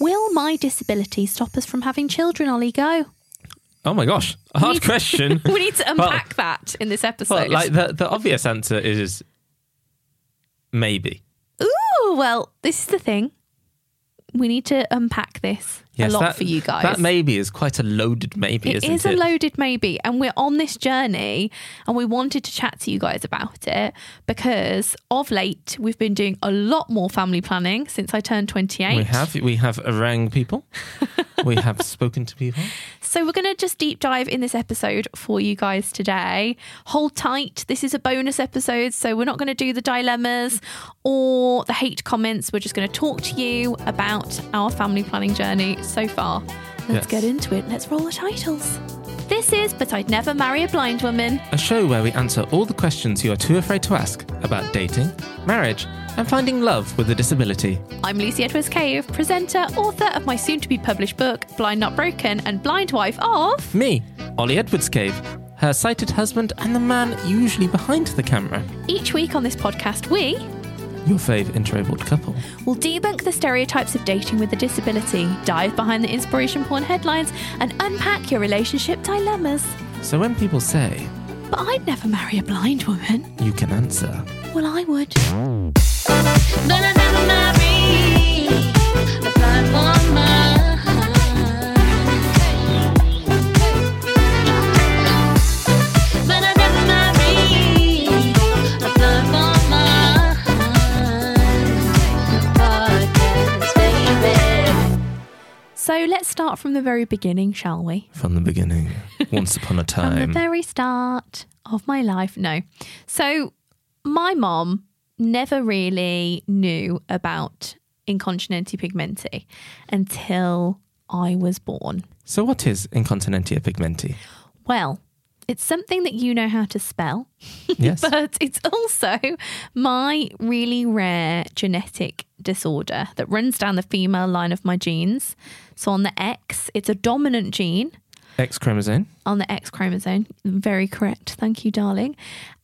Will my disability stop us from having children, Ollie? Go. Oh my gosh, a hard to- question. we need to unpack that in this episode. well, like the, the obvious answer is maybe. Ooh, well, this is the thing. We need to unpack this Yes, a lot that, for you guys. That maybe is quite a loaded maybe, It is it? a loaded maybe, and we're on this journey, and we wanted to chat to you guys about it because of late we've been doing a lot more family planning since I turned twenty eight. we have we have rang people. we have spoken to people. So we're going to just deep dive in this episode for you guys today. Hold tight. This is a bonus episode, so we're not going to do the dilemmas or the hate comments. We're just going to talk to you about our family planning journey so far. Let's Yes. get into it. Let's roll the titles. This is But I'd Never Marry a Blind Woman. A show where we answer all the questions you are too afraid to ask about dating, marriage, and finding love with a disability. I'm Lucy Edwards Cave, presenter, author of my soon to be published book, Blind Not Broken, and blind wife of. Me, Ollie Edwards Cave, her sighted husband, and the man usually behind the camera. Each week on this podcast, we Your fave interabled couple. We'll debunk the stereotypes of dating with a disability, dive behind the inspiration porn headlines, and unpack your relationship dilemmas. So when people say, But I'd never marry a blind woman. you can answer, Well, I would. But I never marry a blind woman. So let's start from the very beginning, shall we? from the beginning, once upon a time. From the very start of my life. No. So my mom never really knew about incontinentia pigmenti until I was born. So what is incontinentia pigmenti? Well, it's something that you know how to spell, Yes. but it's also my really rare genetic disorder that runs down the female line of my genes. So on the X, it's a dominant gene X chromosome. on the X chromosome. Very correct. Thank you, darling.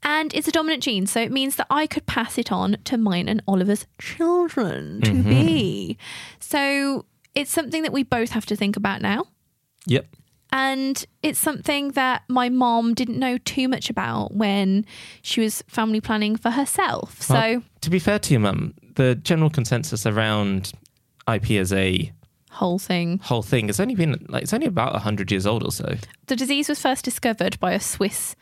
And it's a dominant gene. So it means that I could pass it on to mine and Oliver's children to mm-hmm. be. So it's something that we both have to think about now. Yep. And it's something that my mom didn't know too much about when she was family planning for herself. So, Well, to be fair to your mum, the general consensus around IP as a whole thing. whole thing has only been like it's only about hundred years old or so. The disease was first discovered by a Swiss,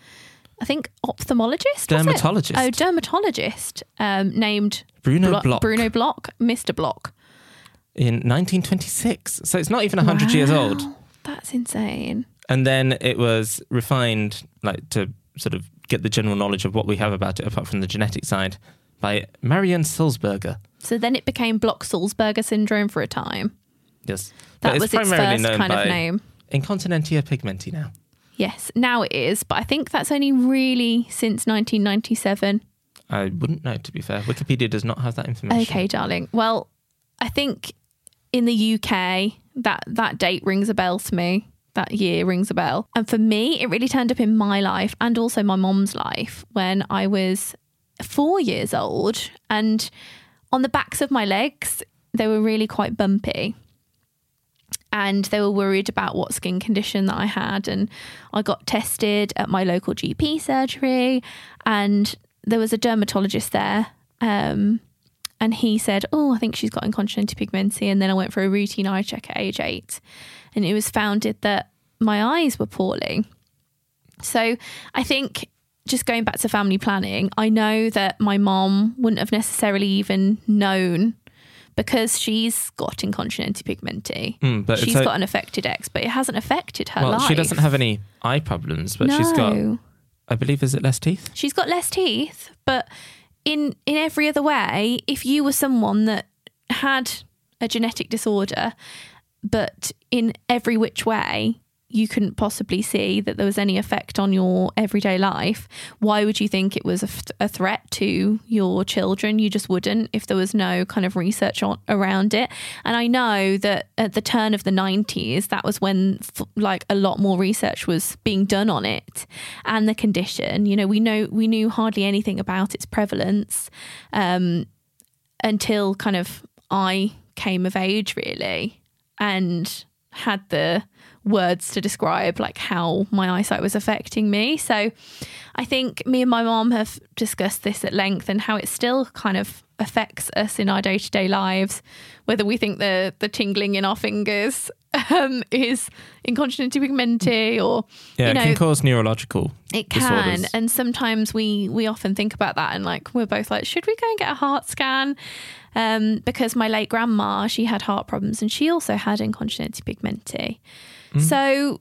I think, ophthalmologist. Dermatologist. Oh, dermatologist um, named Bruno Blo- Bloch Bruno Bloch, Mr. Bloch. in 1926. So it's not even hundred years old. That's insane. And then it was refined, like to sort of get the general knowledge of what we have about it, apart from the genetic side, by Marion Sulzberger. So then it became Bloch-Sulzberger syndrome for a time. Yes, That But was its primarily first known kind of name. Incontinentia pigmenti now. Yes, now it is, but I think that's only really since 1997. I wouldn't know, to be fair. Wikipedia does not have that information. Okay, darling. Well, I think in the UK that that date rings a bell to me. That year rings a bell. And for me, it really turned up in my life and also my mom's life when I was 4 years old and on the backs of my legs they were really quite bumpy. And they were worried about what skin condition that I had and I got tested at my local GP surgery and there was a dermatologist there um, and he said, "Oh, I think she's got incontinentia pigmenti." And then I went for a routine eye check at age eight, and it was founded that my eyes were poorly. So I think just going back to family planning, I know that my mom wouldn't have necessarily even known because she's got incontinentia pigmenti. Mm, but she's a- got an affected X, but it hasn't affected her well, life. she doesn't have any eye problems, but she's got, I believe, is it less teeth? She's got less teeth, but in in every other way, if you were someone that had a genetic disorder, but in every which way you couldn't possibly see that there was any effect on your everyday life, why would you think it was a, threat to your children? You just wouldn't if there was no kind of research on, around it. And I know that at the turn of the 90s, that was when f- like a lot more research was being done on it and the condition. You know, we know we knew hardly anything about its prevalence um, until kind of I came of age, really, and had the words to describe like how my eyesight was affecting me. So I think me and my mom have discussed this at length and how it still kind of affects us in our day to day lives, whether we think the the tingling in our fingers um, is incontinentia pigmenti or Yeah, you it can cause neurological it can, disorders. and sometimes we we often think about that, and like we're both like, should we go and get a heart scan? Um, because my late grandma, she had heart problems, and she also had incontinentia pigmenti. So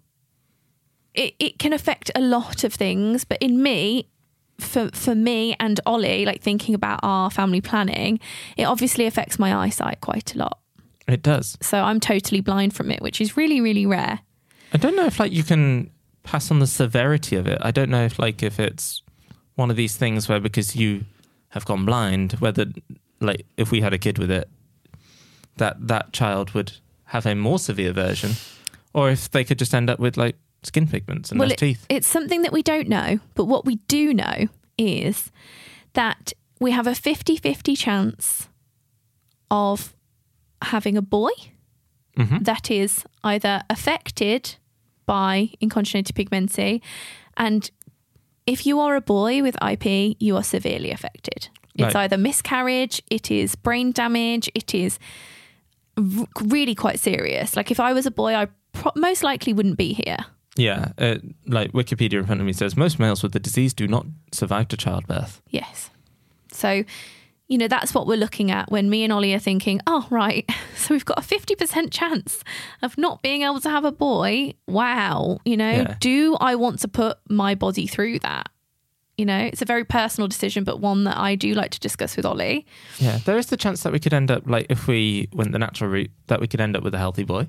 it it can affect a lot of things, but in me. For for me and Ollie, like thinking about our family planning, it obviously affects my eyesight quite a lot. It does. So I'm totally blind from it, which is really really rare. I don't know if like you can pass on the severity of it. I don't know if like if it's one of these things where because you have gone blind, whether like if we had a kid with it, that that child would have a more severe version, or if they could just end up with like skin pigments and Well, less it- teeth. It's something that we don't know, but what we do know is that we have a 50 50 chance of having a boy Mhm. that is either affected by incontinentia pigmenti, and if you are a boy with IP, you are severely affected. It's Right. either miscarriage, it is brain damage, it is r- really quite serious. Like if I was a boy, I pro- most likely wouldn't be here. Yeah, uh, like Wikipedia in front of me says most males with the disease do not survive to childbirth. Yes. So, you know, that's what we're looking at when me and Ollie are thinking, oh, right, so we've got a 50% chance of not being able to have a boy. Wow. You know, Yeah. do I want to put my body through that? You know, it's a very personal decision, but one that I do like to discuss with Ollie. Yeah, there is the chance that we could end up like if we went the natural route that we could end up with a healthy boy.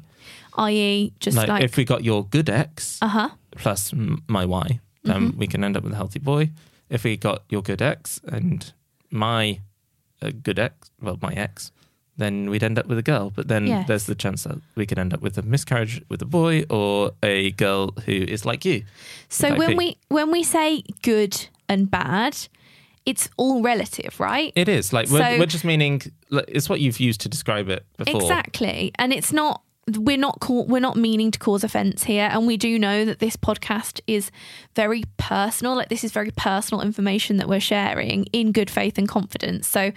i.e., just like, like, if we got your good X uh huh, plus my Y, then Mm-hmm. we can end up with a healthy boy. If we got your good X and my uh, good X, well, my X, then we'd end up with a girl. But then Yes. there's the chance that we could end up with a miscarriage with a boy or a girl who is like you. So when B. we when we say good and bad, it's all relative, right? It is like we're, we're just meaning it's what you've used to describe it before. Exactly. And it's not we're not we're not meaning to cause offense here and we do know that this podcast is very personal like this is very personal information that we're sharing in good faith and confidence. So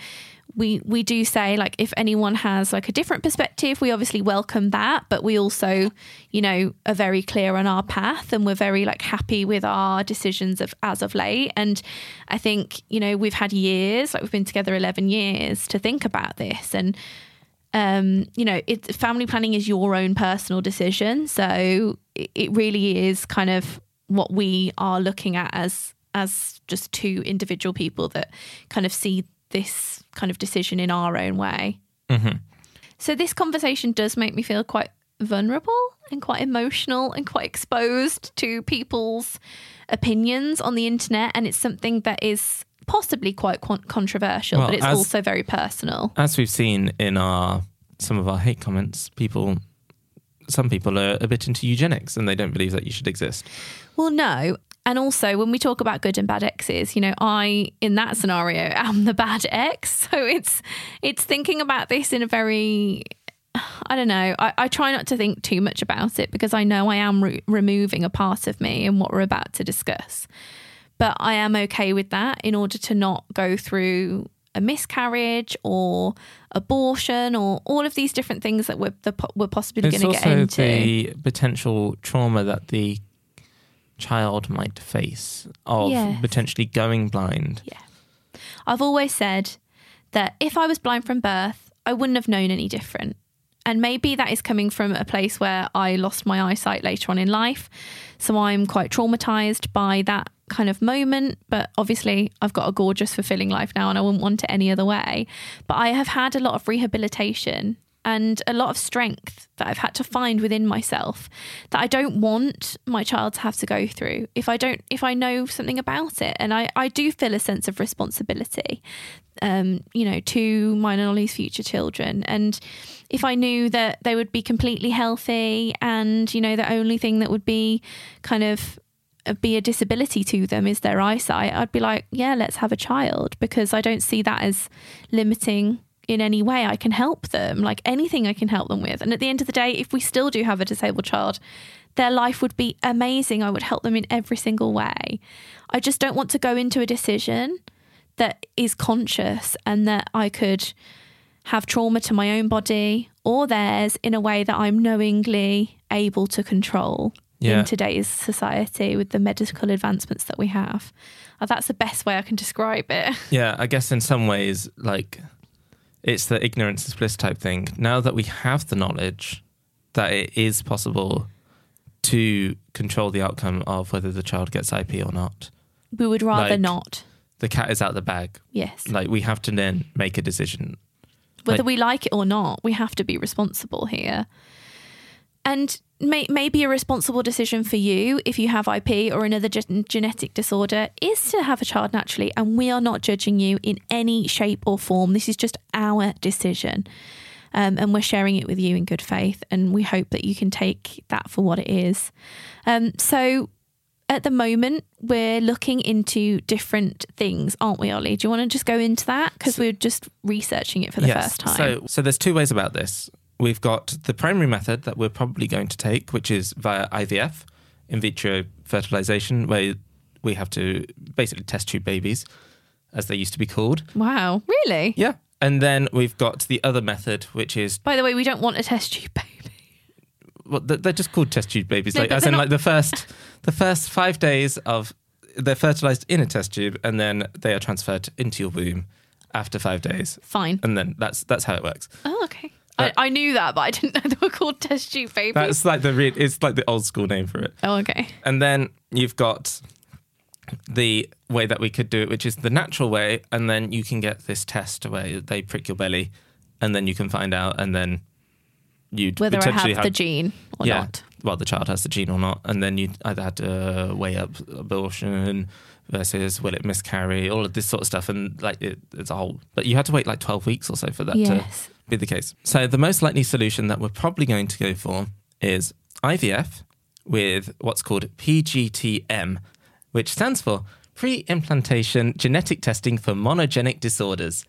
we we do say like if anyone has like a different perspective we obviously welcome that but we also you know are very clear on our path and we're very like happy with our decisions of as of late. And i think you know we've had years like we've been together 11 years to think about this and um, you know, it, family planning is your own personal decision. So it, it really is kind of what we are looking at as as just two individual people that kind of see this kind of decision in our own way. Mhm. So this conversation does make me feel quite vulnerable and quite emotional and quite exposed to people's opinions on the internet, and it's something that is possibly quite con- controversial, Well, but it's as- also very personal. As we've seen in our some of our hate comments, people, some people are a bit into eugenics and they don't believe that you should exist. Well, no. And also, when we talk about good and bad exes, you know, I in that scenario am the bad ex. So it's it's thinking about this in a very I don't know. I, I try not to think too much about it because I know I am re- removing a part of me in what we're about to discuss. But I am okay with that in order to not go through a miscarriage or abortion or all of these different things that we're, the, we're possibly going to get also into. the potential trauma that the child might face of Yes. potentially going blind. Yeah. I've always said that if I was blind from birth, I wouldn't have known any different. And maybe that is coming from a place where I lost my eyesight later on in life. So I'm quite traumatized by that kind of moment. But obviously, I've got a gorgeous, fulfilling life now and I wouldn't want it any other way. But I have had a lot of rehabilitation and a lot of strength that I've had to find within myself that I don't want my child to have to go through if I don't if I know something about it and I, I do feel a sense of responsibility um, you know, to mine and Ollie's future children. And if I knew that they would be completely healthy and, you know, the only thing that would be kind of Uh, be a disability to them is their eyesight, I'd be like, yeah, let's have a child because I don't see that as limiting in any way I can help them, like anything I can help them with. And at the end of the day, if we still do have a disabled child, their life would be amazing. I would help them in every single way. I just don't want to go into a decision that is conscious and that I could have trauma to my own body or theirs in a way that I'm knowingly able to control Yeah. in today's society with the medical advancements that we have. Uh, That's the best way I can describe it. Yeah, I guess in some ways, like it's the ignorance is bliss type thing. Now that we have the knowledge that it is possible to control the outcome of whether the child gets IP or not, We would rather Like- not. the cat is out of the bag. Yes. Like we have to then make a decision. Whether like- we like it or not, we have to be responsible here. And may, maybe a responsible decision for you, if you have IP or another gen- genetic disorder, is to have a child naturally. And we are not judging you in any shape or form. This is just our decision. Um, and we're sharing it with you in good faith. And we hope that you can take that for what it is. Um, so, at the moment, we're looking into different things, aren't we, Ollie? Do you want to just go into that? Because we're just researching it for the first time. So, so there's two ways about this. We've got the primary method that we're probably going to take, which is via IVF, in vitro fertilization, where we have to basically test tube babies, as they used to be called. wow, really? Yeah. And then we've got the other method, which is By the way, we don't want a test tube baby. well, they're just called test tube babies, No, like as in not- like the first the first five days of they're fertilized in a test tube, and then they are transferred into your womb after five days, Fine. and then that's that's how it works. Oh, okay. I, I knew that, but I didn't know they were called test tube babies. That's like the re- it's like the old school name for it. oh, okay. And then you've got the way that we could do it, which is the natural way, and then you can get this test where they prick your belly, and then you can find out, and then you Whether I potentially have the gene or yeah, not. well, the child has the gene or not, and then you either had to weigh up abortion versus will it miscarry, all of this sort of stuff, and like it, it's a whole. But you had to wait like twelve weeks or so for that Yes. to be the case. So the most likely solution that we're probably going to go for is IVF with what's called PGTM, which stands for pre-implantation genetic testing for monogenic disorders,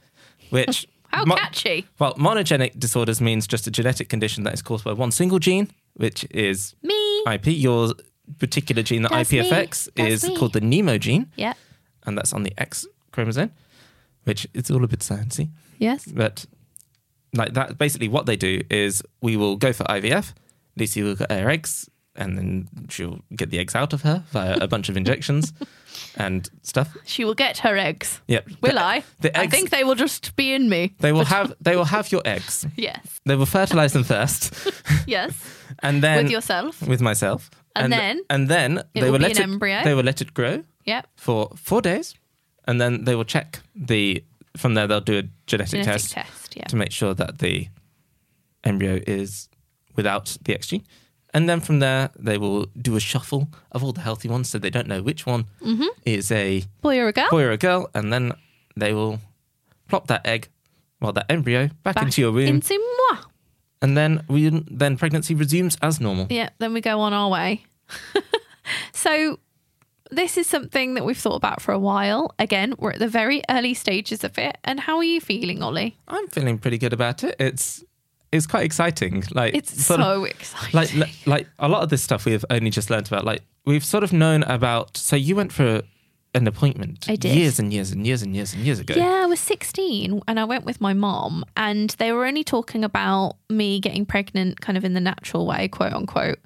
which How mo- catchy. well, monogenic disorders means just a genetic condition that is caused by one single gene, which is Me. IP. Your particular gene that That's IP affects is me. called the Nemo gene, Yeah. and that's on the X chromosome, which it's all a bit sciencey. Yes. But like that, basically, what they do is we will go for IVF. Lucy will get her eggs, and then she'll get the eggs out of her via a bunch of injections and stuff. She will get her eggs. Yep. Will The- I? The I think they will just be in me. they will have they will have your eggs. Yes. They will fertilize them first, Yes. and then With yourself. with myself, And then and then they will will let an it embryo. they will let it grow Yep. for four days, and then they will check the. From there, they'll do a genetic, Genetic test, test. Yeah. to make sure that the embryo is without the X gene. And then from there, they will do a shuffle of all the healthy ones, so they don't know which one Mm-hmm. is a Boy or a girl? boy or a girl, and then they will plop that egg, well, that embryo, back, Back into your womb, Into moi. and then we then pregnancy resumes as normal. Yeah, then we go on our way. so, this is something that we've thought about for a while. Again, we're at the very early stages of it. And how are you feeling, Ollie? I'm feeling pretty good about it. It's it's quite exciting. Like It's sort of- so exciting. like li- like a lot of this stuff we've only just learned about. Like we've sort of known about. So you went for an appointment I did. years and years and years and years and years ago. Yeah, I was 16 and I went with my mom, and they were only talking about me getting pregnant kind of in the natural way, quote unquote.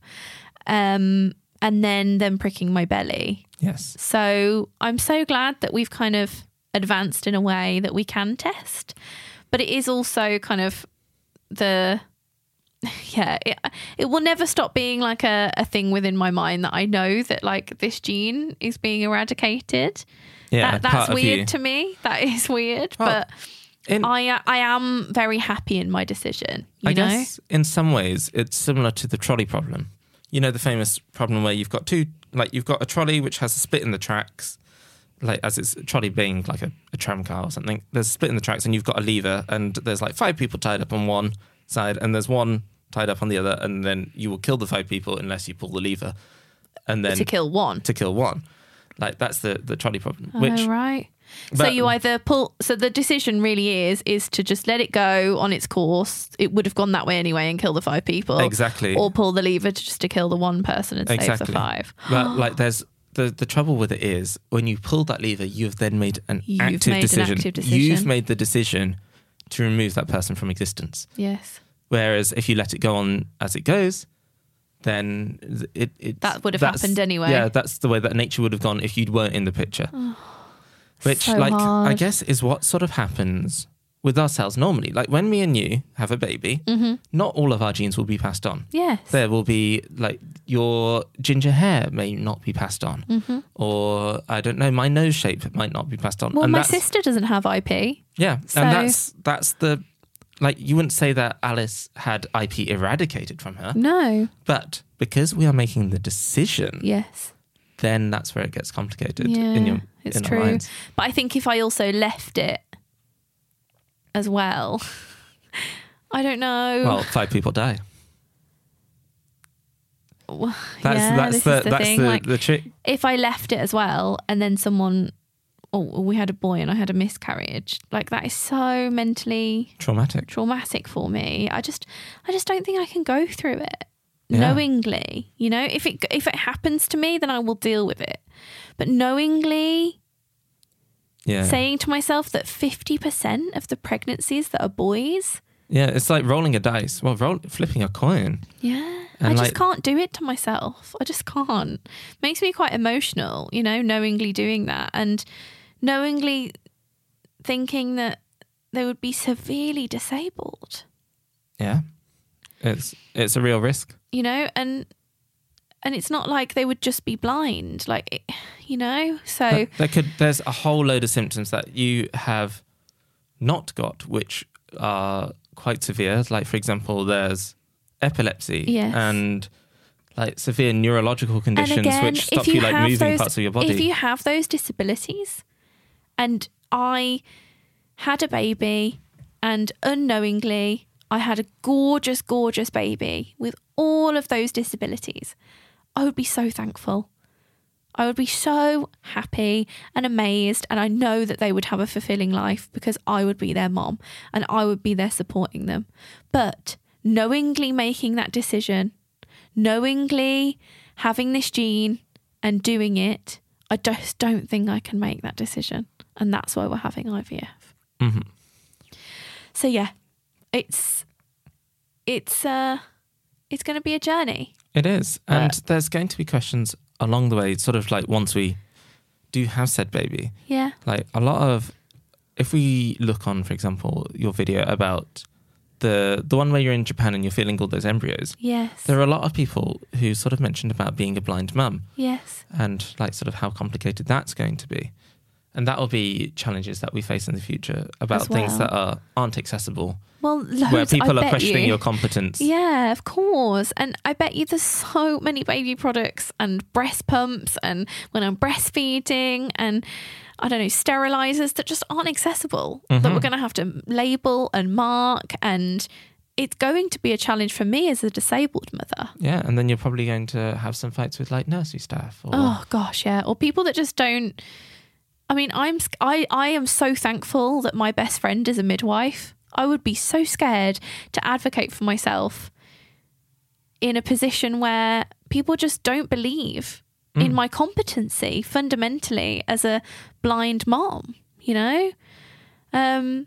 Um, and then them pricking my belly. Yes. So I'm so glad that we've kind of advanced in a way that we can test. But it is also kind of the yeah, it, it will never stop being like a, a thing within my mind that I know that like this gene is being eradicated. Yeah. that, that's weird to me. That is weird. Well, but In, I I am very happy in my decision. You I know? guess in some ways it's similar to the trolley problem. You know the famous problem where you've got two, like you've got a trolley which has a split in the tracks, like as it's a trolley being like a, a tram car or something. There's a split in the tracks and you've got a lever and there's like five people tied up on one side and there's one tied up on the other and then you will kill the five people unless you pull the lever, and then to kill one. to kill one. Like that's the the trolley problem, oh, which oh, right. so you either pull. So the decision really is is to just let it go on its course. It would have gone that way anyway and kill the five people. Exactly. Or pull the lever to just to kill the one person and save the five. But like, there's the the trouble with it is when you pull that lever, you've then made an You've active made an decision. active decision. You've made the decision to remove that person from existence. Yes. Whereas if you let it go on as it goes, then it, it That would have happened anyway. Yeah, that's the way that nature would have gone if you weren't in the picture. Oh. Which, so like, I guess is what sort of happens with ourselves normally. Like when me and you have a baby, Mm-hmm. not all of our genes will be passed on. Yes. There will be like your ginger hair may not be passed on, Mm-hmm. or I don't know, my nose shape might not be passed on. Well, and my sister doesn't have IP. yeah, So- and that's that's the like you wouldn't say that Alice had IP eradicated from her, No. but because we are making the decision, Yes. Then that's where it gets complicated Yeah, in your it's in true. minds. But I think if I also left it as well, I don't know. Well, five people die. Well, That's yeah, that's the the that's thing. the, like, the trick. if I left it as well, and then someone, oh, we had a boy and I had a miscarriage, like that is so mentally Traumatic. traumatic for me. I just, I just don't think I can go through it Yeah. knowingly. You know, if it if it happens to me, then I will deal with it. But knowingly, Yeah. saying to myself that fifty percent of the pregnancies that are boys, Yeah, it's like rolling a dice. Well, roll, flipping a coin. yeah, And I just like- can't do it to myself. I just can't. Makes me quite emotional, you know, knowingly doing that and knowingly thinking that they would be severely disabled. Yeah, it's it's a real risk. You know and and it's not like they would just be blind like you know so There- there could there's a whole load of symptoms that you have not got, which are quite severe. Like for example, there's epilepsy Yes. and like severe neurological conditions again which stop you, you like moving those parts of your body. if you have those disabilities and i had a baby and unknowingly i had a gorgeous gorgeous baby with all of those disabilities i would be so thankful I would be so happy and amazed, and I know that they would have a fulfilling life because I would be their mom and I would be there supporting them. But knowingly making that decision, knowingly having this gene and doing it, I just don't think I can make that decision. And that's why we're having IVF. Mhm. So yeah, it's it's uh it's going to be a journey. It is. And But- there's going to be questions along the way, sort of like once we do have said baby. Yeah. Like a lot of, if we look on, for example, your video about the the one where you're in Japan and you're feeling all those embryos, Yes. there are a lot of people who sort of mentioned about being a blind mum yes. and like sort of how complicated that's going to be. And that will be challenges that we face in the future about As things that are aren't accessible, Well, loads, where people I are questioning you. your competence. Yeah, of course. And I bet you there's so many baby products and breast pumps and when I'm breastfeeding and I don't know, sterilizers that just aren't accessible that Mm-hmm. we're going to have to label and mark. And it's going to be a challenge for me as a disabled mother. Yeah, and then you're probably going to have some fights with like nursery staff or Oh gosh, yeah. Or people that just don't. I mean, I'm I I am so thankful that my best friend is a midwife. I would be so scared to advocate for myself in a position where people just don't believe in my competency fundamentally as a blind mom. You know. Um,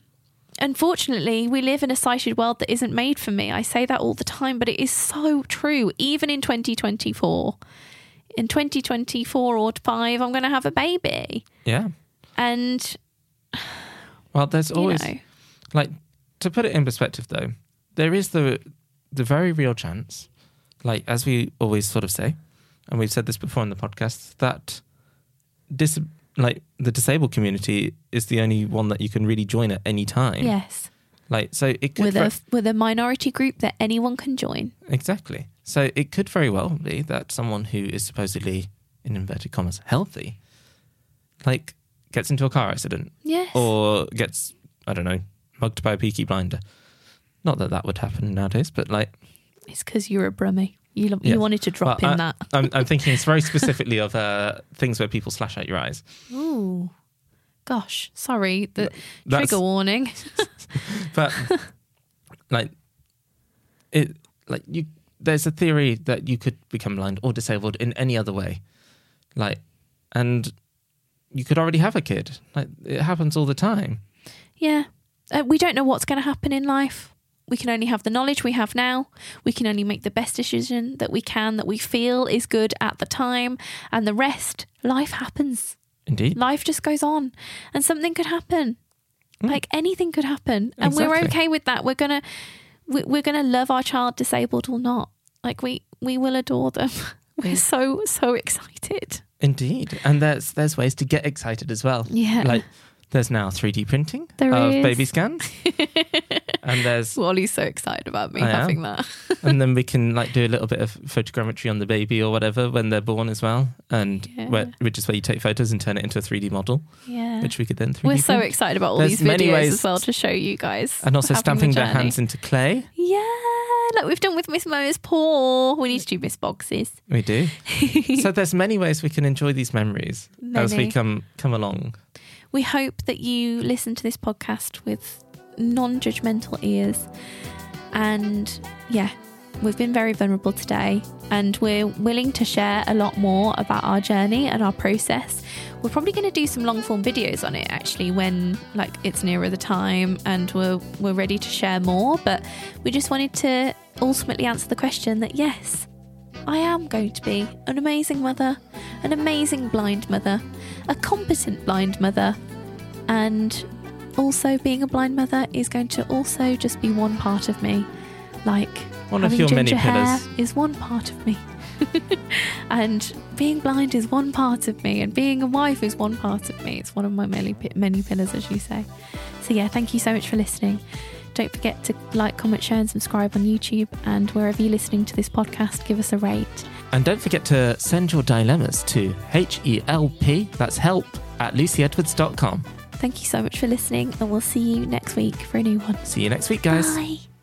unfortunately, we live in a sighted world that isn't made for me. I say that all the time, but it is so true, even in 2024 in 2024 or 5 I'm going to have a baby yeah. and Well, there's always know like to put it in perspective though there is the the very real chance like as we always sort of say and we've said this before in the podcast that dis- like the disabled community is the only one that you can really join at any time. Yes. Like so it could with ver- a with a minority group that anyone can join. Exactly. So it could very well be that someone who is supposedly in inverted commas healthy like gets into a car accident. Yes. Or gets I don't know mugged by a peaky blinder. Not that that would happen nowadays, but like it's because you're a brummie you, lo- Yeah. you wanted to drop well, in I, that I'm, I'm thinking it's very specifically of uh, things where people slash out your eyes. ooh gosh, sorry, the That's- trigger warning. but like it like you there's a theory that you could become blind or disabled in any other way like and you could already have a kid like it happens all the time Yeah. Uh, we don't know what's going to happen in life. We can only have the knowledge we have now. We can only make the best decision that we can, that we feel is good at the time. And the rest, life happens. indeed Life just goes on. And something could happen. Like anything could happen. And we're okay with that. We're going to. We're gonna love our child, disabled or not. Like we, we will adore them. We're so so excited. indeed and there's there's ways to get excited as well Yeah. like there's now 3d printing There of is. baby scans and there's Wally's so excited about me I am. having that. and then we can like do a little bit of photogrammetry on the baby or whatever when they're born as well and Yeah. where, which is where you take photos and turn it into a 3d model Yeah. which we could then 3d We're so excited about all There's these many videos ways- as well to show you guys. and also stamping the their hands into clay Yeah, like we've done with Miss Mo's paw. We need to do Miss Boxes. we do so there's many ways we can enjoy these memories as we come come along We hope that you listen to this podcast with non-judgmental ears, and yeah. We've been very vulnerable today, and we're willing to share a lot more about our journey and our process. We're probably going to do some long form videos on it actually when like it's nearer the time and we're we're ready to share more. But we just wanted to ultimately answer the question that yes, I am going to be an amazing mother, an amazing blind mother, a competent blind mother, and also being a blind mother is going to also just be one part of me. Like One of your many ginger hair pillars. is one part of me. and being blind is one part of me, and being a wife is one part of me. It's one of my many, many pillars, as you say. So, yeah, thank you so much for listening. Don't forget to like, comment, share, and subscribe on YouTube. And wherever you're listening to this podcast, give us a rate. And don't forget to send your dilemmas to h-e-l-p that's help at lucyedwards.com Thank you so much for listening, and we'll see you next week for a new one. see you next week guys Bye.